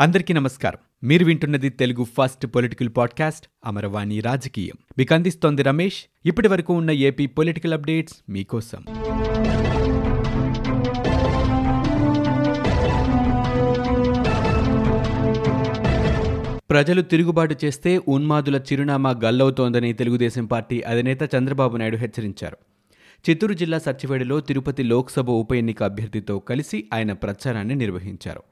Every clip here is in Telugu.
అందరికీ నమస్కారం. మీరు వింటున్నది Telugu first political podcast Amaravani రాజకీయం. మీకు అందిస్తోంది రమేష్. ఇప్పటి వరకు ఉన్న ఏపీ పొలిటికల్ అప్డేట్స్ మీకోసం. ప్రజలు తిరుగుబాటు చేస్తే ఉన్మాదుల చిరునామా గల్లవుతోందని తెలుగుదేశం పార్టీ అధినేత చంద్రబాబు నాయుడు హెచ్చరించారు. చిత్తూరు జిల్లా సచ్చివేడులో తిరుపతి లోక్సభ ఉప ఎన్నిక అభ్యర్థితో కలిసి ఆయన ప్రచారాన్ని నిర్వహించారు.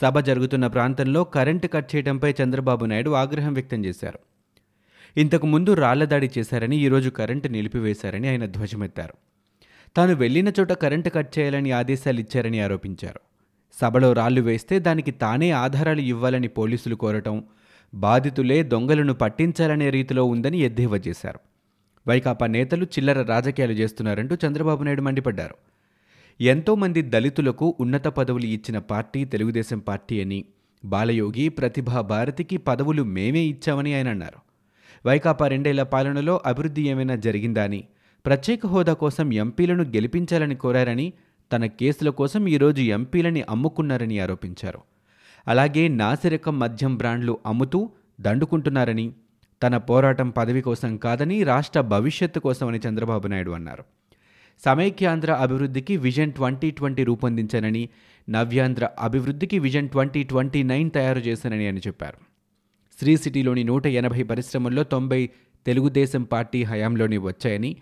సభ జరుగుతున్న ప్రాంతంలో కరెంటు కట్ చేయడంపై చంద్రబాబు నాయుడు ఆగ్రహం వ్యక్తం చేశారు. ఇంతకు ముందు రాళ్ళదాడి చేశారని ఈరోజు కరెంటు నిలిపివేశారని ఆయన ధ్వజమెత్తారు. తాను వెళ్ళిన చోట కరెంటు కట్ చేయాలని ఆదేశాలు ఇచ్చారని ఆరోపించారు. సభలో రాళ్ళు వేస్తే దానికి తానే ఆధారాలు ఇవ్వాలని పోలీసులు కోరటం బాధితులే దొంగలను పట్టించాలనే రీతిలో ఉందని ఎద్దేవా చేశారు. వైకాపా నేతలు చిల్లర రాజకీయాలు చేస్తున్నారంటూ చంద్రబాబు నాయుడు మండిపడ్డారు. ఎంతోమంది దళితులకు ఉన్నత పదవులు ఇచ్చిన పార్టీ తెలుగుదేశం పార్టీ అని. బాలయోగి ప్రతిభా భారతికి పదవులు మేమే ఇచ్చామని ఆయన అన్నారు. వైకాపా రెండేళ్ళ పాలనలో అభివృద్ధి ఏమైనా జరిగిందా అని ప్రత్యేక హోదా కోసం ఎంపీలను గెలిపించాలని కోరారని తన కేసుల కోసం ఈరోజు ఎంపీలని అమ్ముకున్నారని ఆరోపించారు. అలాగే నాసిరకం మద్యం బ్రాండ్లు అమ్ముతూ దండుకుంటున్నారని తన పోరాటం పదవి కోసం కాదని రాష్ట్ర భవిష్యత్తు కోసమని చంద్రబాబు నాయుడు అన్నారు. సమైక్యాంధ్ర అభివృద్ధికి విజన్ ట్వంటీ ట్వంటీ రూపొందించానని నవ్యాంధ్ర అభివృద్ధికి విజన్ ట్వంటీ ట్వంటీ నైన్ తయారు చేశానని ఆయన చెప్పారు. శ్రీ సిటీలోని నూట ఎనభై పరిశ్రమల్లో తొంభై తెలుగుదేశం పార్టీ హయాంలోని వచ్చాయని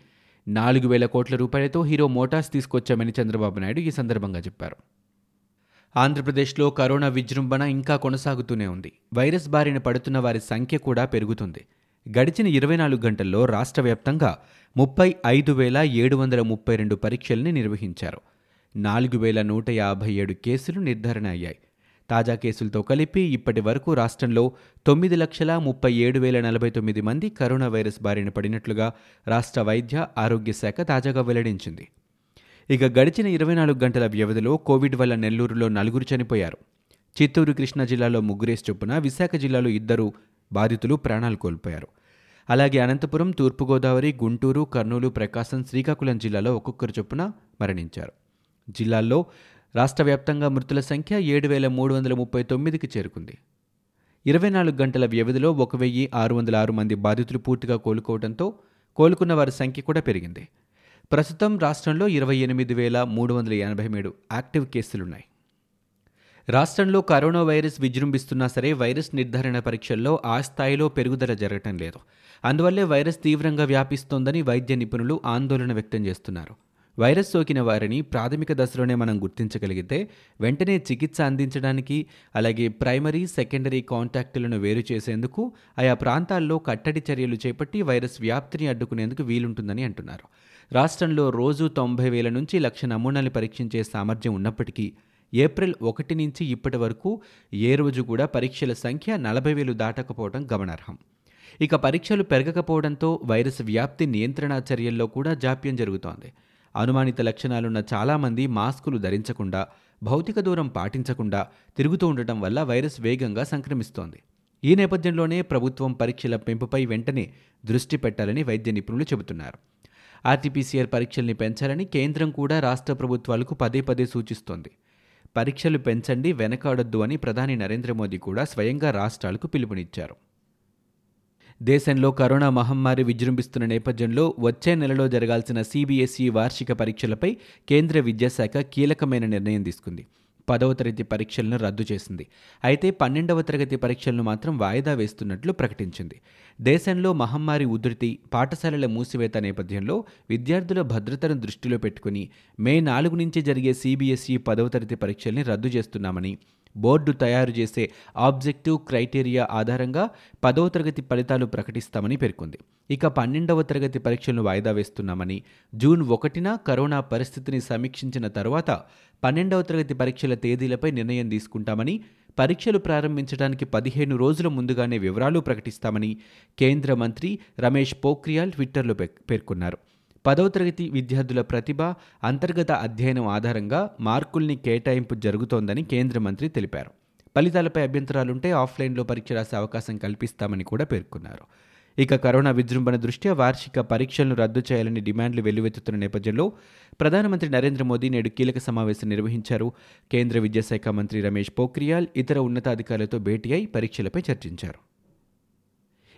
నాలుగు వేల కోట్ల రూపాయలతో హీరో మోటార్స్ తీసుకొచ్చామని చంద్రబాబు నాయుడు ఈ సందర్భంగా చెప్పారు. ఆంధ్రప్రదేశ్లో కరోనా విజృంభణ ఇంకా కొనసాగుతూనే ఉంది. వైరస్ బారిన పడుతున్న వారి సంఖ్య కూడా పెరుగుతుంది. గడిచిన ఇరవై నాలుగు గంటల్లో రాష్ట్ర వ్యాప్తంగా ముప్పై ఐదు వేల ఏడు వందల ముప్పై రెండు పరీక్షల్ని నిర్వహించారు. నాలుగు వేల నూట యాభై ఏడు కేసులు నిర్ధారణ అయ్యాయి. తాజా కేసులతో కలిపి ఇప్పటి వరకు రాష్ట్రంలో తొమ్మిది లక్షల ముప్పై ఏడు వేల నలభై తొమ్మిది మంది కరోనా వైరస్ బారిన పడినట్లుగా రాష్ట్ర వైద్య ఆరోగ్య శాఖ తాజాగా వెల్లడించింది. ఇక గడిచిన ఇరవై నాలుగు గంటల వ్యవధిలో కోవిడ్ వల్ల నెల్లూరులో నలుగురు చనిపోయారు. చిత్తూరు కృష్ణా జిల్లాలో ముగ్గురేసి చొప్పున విశాఖ జిల్లాలో ఇద్దరు బాధితులు ప్రాణాలు కోల్పోయారు. అలాగే అనంతపురం తూర్పుగోదావరి గుంటూరు కర్నూలు ప్రకాశం శ్రీకాకుళం జిల్లాలో ఒక్కొక్కరు చొప్పున మరణించారు. జిల్లాల్లో రాష్ట్ర వ్యాప్తంగా మృతుల సంఖ్య ఏడు వేల మూడు వందల ముప్పై తొమ్మిదికి చేరుకుంది. ఇరవై నాలుగు గంటల వ్యవధిలో ఒక వెయ్యి ఆరు వందల ఆరు మంది బాధితులు పూర్తిగా కోలుకోవడంతో కోలుకున్న వారి సంఖ్య కూడా పెరిగింది. ప్రస్తుతం రాష్ట్రంలో ఇరవై ఎనిమిది వేల మూడు వందల ఎనభై మూడు యాక్టివ్ కేసులున్నాయి. రాష్ట్రంలో కరోనా వైరస్ విజృంభిస్తున్నా సరే వైరస్ నిర్ధారణ పరీక్షల్లో ఆ స్థాయిలో పెరుగుదల జరగటం లేదు. అందువల్లే వైరస్ తీవ్రంగా వ్యాపిస్తోందని వైద్య నిపుణులు ఆందోళన వ్యక్తం చేస్తున్నారు. వైరస్ సోకిన వారిని ప్రాథమిక దశలోనే మనం గుర్తించగలిగితే వెంటనే చికిత్స అందించడానికి అలాగే ప్రైమరీ సెకండరీ కాంటాక్టులను వేరు చేసేందుకు ఆయా ప్రాంతాల్లో కట్టడి చర్యలు చేపట్టి వైరస్ వ్యాప్తిని అడ్డుకునేందుకు వీలుంటుందని అంటున్నారు. రాష్ట్రంలో రోజు తొంభై వేల నుంచి లక్ష నమూనాలు పరీక్షించే సామర్థ్యం ఉన్నప్పటికీ ఏప్రిల్ ఒకటి నుంచి ఇప్పటి వరకు ఏ రోజు కూడా పరీక్షల సంఖ్య నలభై వేలు దాటకపోవడం గమనార్హం. ఇక పరీక్షలు పెరగకపోవడంతో వైరస్ వ్యాప్తి నియంత్రణ చర్యల్లో కూడా జాప్యం జరుగుతోంది. అనుమానిత లక్షణాలున్న చాలామంది మాస్కులు ధరించకుండా భౌతిక దూరం పాటించకుండా తిరుగుతూ ఉండటం వల్ల వైరస్ వేగంగా సంక్రమిస్తోంది. ఈ నేపథ్యంలోనే ప్రభుత్వం పరీక్షల పెంపుపై వెంటనే దృష్టి పెట్టాలని వైద్య నిపుణులు చెబుతున్నారు. ఆర్టీపీసీఆర్ పరీక్షల్ని పెంచాలని కేంద్రం కూడా రాష్ట్ర ప్రభుత్వాలకు పదే పదే సూచిస్తోంది. పరీక్షలు పెంచండి వెనకాడొద్దు అని ప్రధాని నరేంద్ర మోదీ కూడా స్వయంగా రాష్ట్రాలకు పిలుపునిచ్చారు. దేశంలో కరోనా మహమ్మారి విజృంభిస్తున్న నేపథ్యంలో వచ్చే నెలలో జరగాల్సిన సీబీఎస్ఈ వార్షిక పరీక్షలపై కేంద్ర విద్యాశాఖ కీలకమైన నిర్ణయం తీసుకుంది. పదవ తరగతి పరీక్షలను రద్దు చేసింది. అయితే పన్నెండవ తరగతి పరీక్షలను మాత్రం వాయిదా వేస్తున్నట్లు ప్రకటించింది. దేశంలో మహమ్మారి ఉధృతి పాఠశాలల మూసివేత నేపథ్యంలో విద్యార్థుల భద్రతను దృష్టిలో పెట్టుకుని మే నాలుగు నుంచి జరిగే సీబీఎస్ఈ పదవ తరగతి పరీక్షల్ని రద్దు చేస్తున్నామని బోర్డు తయారు చేసే ఆబ్జెక్టివ్ క్రైటీరియా ఆధారంగా పదవ తరగతి ఫలితాలు ప్రకటిస్తామని పేర్కొంది. ఇక పన్నెండవ తరగతి పరీక్షలను వాయిదా వేస్తున్నామని జూన్ ఒకటిన కరోనా పరిస్థితిని సమీక్షించిన తర్వాత పన్నెండవ తరగతి పరీక్షల తేదీలపై నిర్ణయం తీసుకుంటామని పరీక్షలు ప్రారంభించడానికి పదిహేను రోజుల ముందుగానే వివరాలు ప్రకటిస్తామని కేంద్ర మంత్రి రమేష్ పోఖ్రియాల్ ట్విట్టర్లో పేర్కొన్నారు. పదవ తరగతి విద్యార్థుల ప్రతిభ అంతర్గత అధ్యయనం ఆధారంగా మార్కుల్ని కేటాయింపు జరుగుతోందని కేంద్ర మంత్రి తెలిపారు. ఫలితాలపై అభ్యంతరాలుంటే ఆఫ్లైన్లో పరీక్ష రాసే అవకాశం కల్పిస్తామని కూడా పేర్కొన్నారు. ఇక కరోనా విజృంభణ దృష్ట్యా వార్షిక పరీక్షలను రద్దు చేయాలని డిమాండ్లు వెల్లువెత్తుతున్న నేపథ్యంలో ప్రధానమంత్రి నరేంద్ర మోదీ నేడు కీలక సమావేశం నిర్వహించారు. కేంద్ర విద్యాశాఖ మంత్రి రమేష్ పోఖ్రియాల్ ఇతర ఉన్నతాధికారులతో భేటీ అయి పరీక్షలపై చర్చించారు.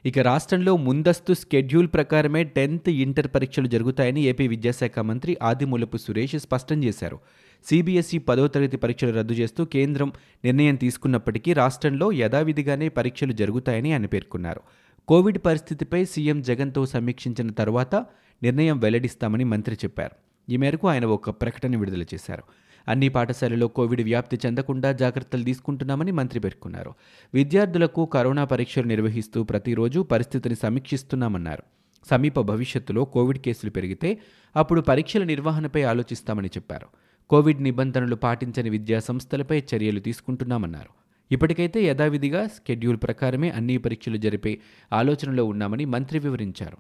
ఇక రాష్ట్రంలో ముందస్తు స్కెడ్యూల్ ప్రకారమే టెన్త్ ఇంటర్ పరీక్షలు జరుగుతాయని ఏపీ విద్యాశాఖ మంత్రి ఆదిమూలపు సురేష్ స్పష్టం చేశారు. సిబిఎస్ఈ పదో తరగతి పరీక్షలు రద్దు చేస్తూ కేంద్రం నిర్ణయం తీసుకున్నప్పటికీ రాష్ట్రంలో యథావిధిగానే పరీక్షలు జరుగుతాయని ఆయన పేర్కొన్నారు. కోవిడ్ పరిస్థితిపై సీఎం జగన్తో సమీక్షించిన తర్వాత నిర్ణయం వెల్లడిస్తామని మంత్రి చెప్పారు. ఈ మేరకు ఆయన ఒక ప్రకటన విడుదల చేశారు. అన్ని పాఠశాలలో కోవిడ్ వ్యాప్తి చెందకుండా జాగ్రత్తలు తీసుకుంటున్నామని మంత్రి పేర్కొన్నారు. విద్యార్థులకు కరోనా పరీక్షలు నిర్వహిస్తూ ప్రతిరోజు పరిస్థితిని సమీక్షిస్తున్నామన్నారు. సమీప భవిష్యత్తులో కోవిడ్ కేసులు పెరిగితే అప్పుడు పరీక్షల నిర్వహణపై ఆలోచిస్తామని చెప్పారు. కోవిడ్ నిబంధనలు పాటించని విద్యా సంస్థలపై చర్యలు తీసుకుంటున్నామన్నారు. ఇప్పటికైతే యథావిధిగా స్కెడ్యూల్ ప్రకారమే అన్ని పరీక్షలు జరిపే ఆలోచనలో ఉన్నామని మంత్రి వివరించారు.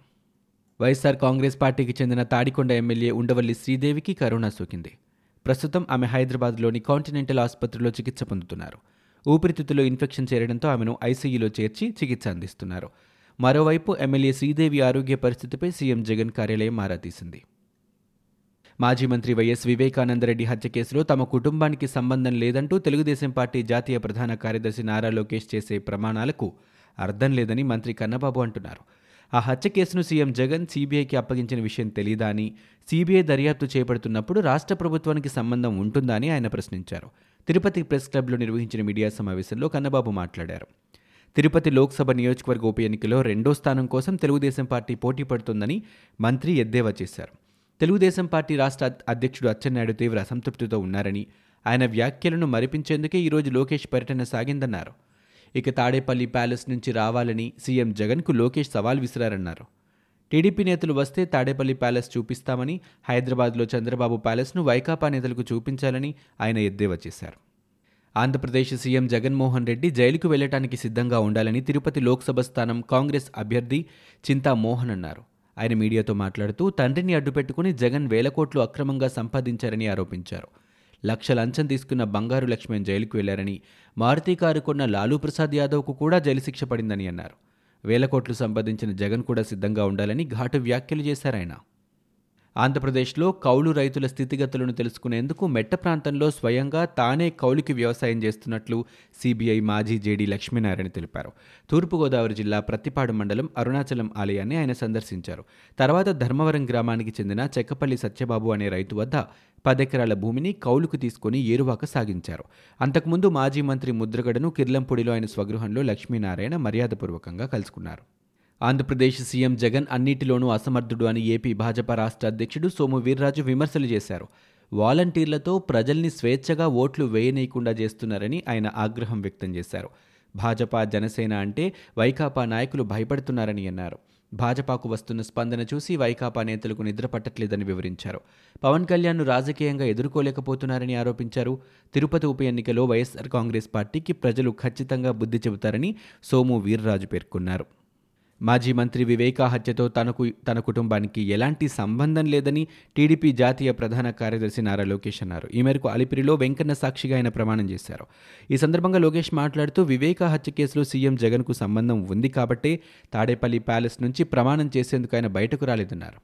వైఎస్ఆర్ కాంగ్రెస్ పార్టీకి చెందిన తాడికొండ ఎమ్మెల్యే ఉండవల్లి శ్రీదేవికి కరోనా సోకింది. ప్రస్తుతం ఆమె హైదరాబాద్లోని కాంటినెంటల్ ఆసుపత్రిలో చికిత్స పొందుతున్నారు. ఊపిరితిత్తులో ఇన్ఫెక్షన్ చేరడంతో ఆమెను ఐసీయూలో చేర్చి చికిత్స అందిస్తున్నారు. మరోవైపు ఎమ్మెల్యే శ్రీదేవి ఆరోగ్య పరిస్థితిపై సీఎం జగన్ కార్యాలయం ఆరా తీసింది. మాజీ మంత్రి వైఎస్ వివేకానందరెడ్డి హత్య కేసులో తమ కుటుంబానికి సంబంధం లేదంటూ తెలుగుదేశం పార్టీ జాతీయ ప్రధాన కార్యదర్శి నారా లోకేష్ చేసే ప్రమాణాలకు అర్థం లేదని మంత్రి కన్నబాబు అంటున్నారు. ఆ హత్య కేసును సీఎం జగన్ సీబీఐకి అప్పగించిన విషయం తెలీదా అని సీబీఐ దర్యాప్తు చేపడుతున్నప్పుడు రాష్ట్ర ప్రభుత్వానికి సంబంధం ఉంటుందా అని ఆయన ప్రశ్నించారు. తిరుపతి ప్రెస్ క్లబ్లో నిర్వహించిన మీడియా సమావేశంలో కన్నబాబు మాట్లాడారు. తిరుపతి లోక్సభ నియోజకవర్గ ఉప ఎన్నికలో రెండో స్థానం కోసం తెలుగుదేశం పార్టీ పోటీ పడుతుందని మంత్రి ఎద్దేవా చేశారు. తెలుగుదేశం పార్టీ రాష్ట్ర అధ్యక్షుడు అచ్చెన్నాయుడు తీవ్ర అసంతృప్తితో ఉన్నారని ఆయన వ్యాఖ్యలను మరిపించేందుకే ఈరోజు లోకేష్ పర్యటన సాగిందన్నారు. ఇక తాడేపల్లి ప్యాలెస్ నుంచి రావాలని సీఎం జగన్కు లోకేష్ సవాల్ విసిరారన్నారు. టీడీపీ నేతలు వస్తే తాడేపల్లి ప్యాలెస్ చూపిస్తామని హైదరాబాద్లో చంద్రబాబు ప్యాలెస్ను వైకాపా నేతలకు చూపించాలని ఆయన ఎద్దేవా చేశారు. ఆంధ్రప్రదేశ్ సీఎం జగన్మోహన్ రెడ్డి జైలుకు వెళ్ళటానికి సిద్ధంగా ఉండాలని తిరుపతి లోక్సభ స్థానం కాంగ్రెస్ అభ్యర్థి చింతా మోహన్ అన్నారు. ఆయన మీడియాతో మాట్లాడుతూ తండ్రిని అడ్డుపెట్టుకుని జగన్ వేల కోట్లు అక్రమంగా సంపాదించారని ఆరోపించారు. లక్ష లంచం తీసుకున్న బంగారు లక్ష్మణ్ జైలుకు వెళ్ళారని మారుతి కారు కొన్న లాలూ ప్రసాద్ యాదవ్కు కూడా జైలు శిక్ష పడిందని అన్నారు. వేల కోట్లు సంపాదించిన జగన్ కూడా సిద్ధంగా ఉండాలని ఘాటు వ్యాఖ్యలు చేశారాయన. ఆంధ్రప్రదేశ్లో కౌలు రైతుల స్థితిగతులను తెలుసుకునేందుకు మెట్ట ప్రాంతంలో స్వయంగా తానే కౌలుకి వ్యవసాయం చేస్తున్నట్లు సిబిఐ మాజీ జేడీ లక్ష్మీనారాయణ తెలిపారు. తూర్పుగోదావరి జిల్లా ప్రతిపాడు మండలం అరుణాచలం ఆలయాన్ని ఆయన సందర్శించారు. తర్వాత ధర్మవరం గ్రామానికి చెందిన చెక్కపల్లి సత్యబాబు అనే రైతు వద్ద పదెకరాల భూమిని కౌలుకు తీసుకుని ఏరువాక సాగించారు. అంతకుముందు మాజీ మంత్రి ముద్రగడను కిర్లంపూడిలో ఆయన స్వగృహంలో లక్ష్మీనారాయణ మర్యాదపూర్వకంగా కలుసుకున్నారు. ఆంధ్రప్రదేశ్ సీఎం జగన్ అన్నిటిలోనూ అసమర్థుడు అని ఏపీ భాజపా రాష్ట్ర అధ్యక్షుడు సోము వీర్రాజు విమర్శలు చేశారు. వాలంటీర్లతో ప్రజల్ని స్వేచ్ఛగా ఓట్లు వేయనీయకుండా చేస్తున్నారని ఆయన ఆగ్రహం వ్యక్తం చేశారు. భాజపా జనసేన అంటే వైకాపా నాయకులు భయపడుతున్నారని అన్నారు. భాజపాకు వస్తున్న స్పందన చూసి వైకాపా నేతలకు నిద్ర పట్టట్లేదని వివరించారు. పవన్ కళ్యాణ్ను రాజకీయంగా ఎదుర్కోలేకపోతున్నారని ఆరోపించారు. తిరుపతి ఉప ఎన్నికలో వైఎస్ఆర్ కాంగ్రెస్ పార్టీకి ప్రజలు ఖచ్చితంగా బుద్ధి చెబుతారని సోము వీర్రాజు పేర్కొన్నారు. మాజీ మంత్రి వివేకా హత్యతో తనకు తన కుటుంబానికి ఎలాంటి సంబంధం లేదని టీడీపీ జాతీయ ప్రధాన కార్యదర్శి నారా లోకేష్ అన్నారు. ఈ మేరకు అలిపిరిలో వెంకన్న సాక్షిగా ఆయన ప్రమాణం చేశారు. ఈ సందర్భంగా లోకేష్ మాట్లాడుతూ వివేకా హత్య కేసులో సీఎం జగన్కు సంబంధం ఉంది కాబట్టే తాడేపల్లి ప్యాలెస్ నుంచి ప్రమాణం చేసేందుకు ఆయన బయటకు రాలేదన్నారు.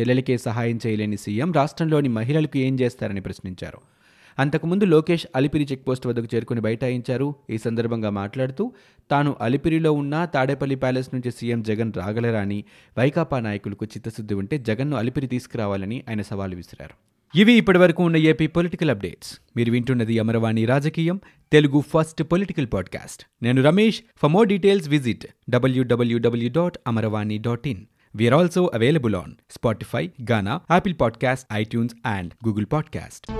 చెల్లెలికే సహాయం చేయలేని సీఎం రాష్ట్రంలోని మహిళలకు ఏం చేస్తారని ప్రశ్నించారు. అంతకుముందు లోకేష్ అలిపిరి చెక్పోస్ట్ వద్దకు చేరుకుని బైఠాయించారు. ఈ సందర్భంగా మాట్లాడుతూ తాను అలిపిరిలో ఉన్న తాడేపల్లి ప్యాలెస్ నుంచి సీఎం జగన్ రాగలరా అని వైకాపా నాయకులకు చిత్తశుద్ధి ఉంటే జగన్ను అలిపిరి తీసుకురావాలని ఆయన సవాలు విసిరారు. ఇవి ఇప్పటివరకు ఉన్న ఏపీ పొలిటికల్ అప్డేట్స్. మీరు వింటున్నది అమరవాణి రాజకీయం తెలుగు ఫస్ట్ పొలిటికల్ పాడ్కాస్ట్. నేను Ramesh. For more details visit W W W dot Amaravani dot in. We also available on Spotify Gaana Ghana, podcast iTunes and Google podcast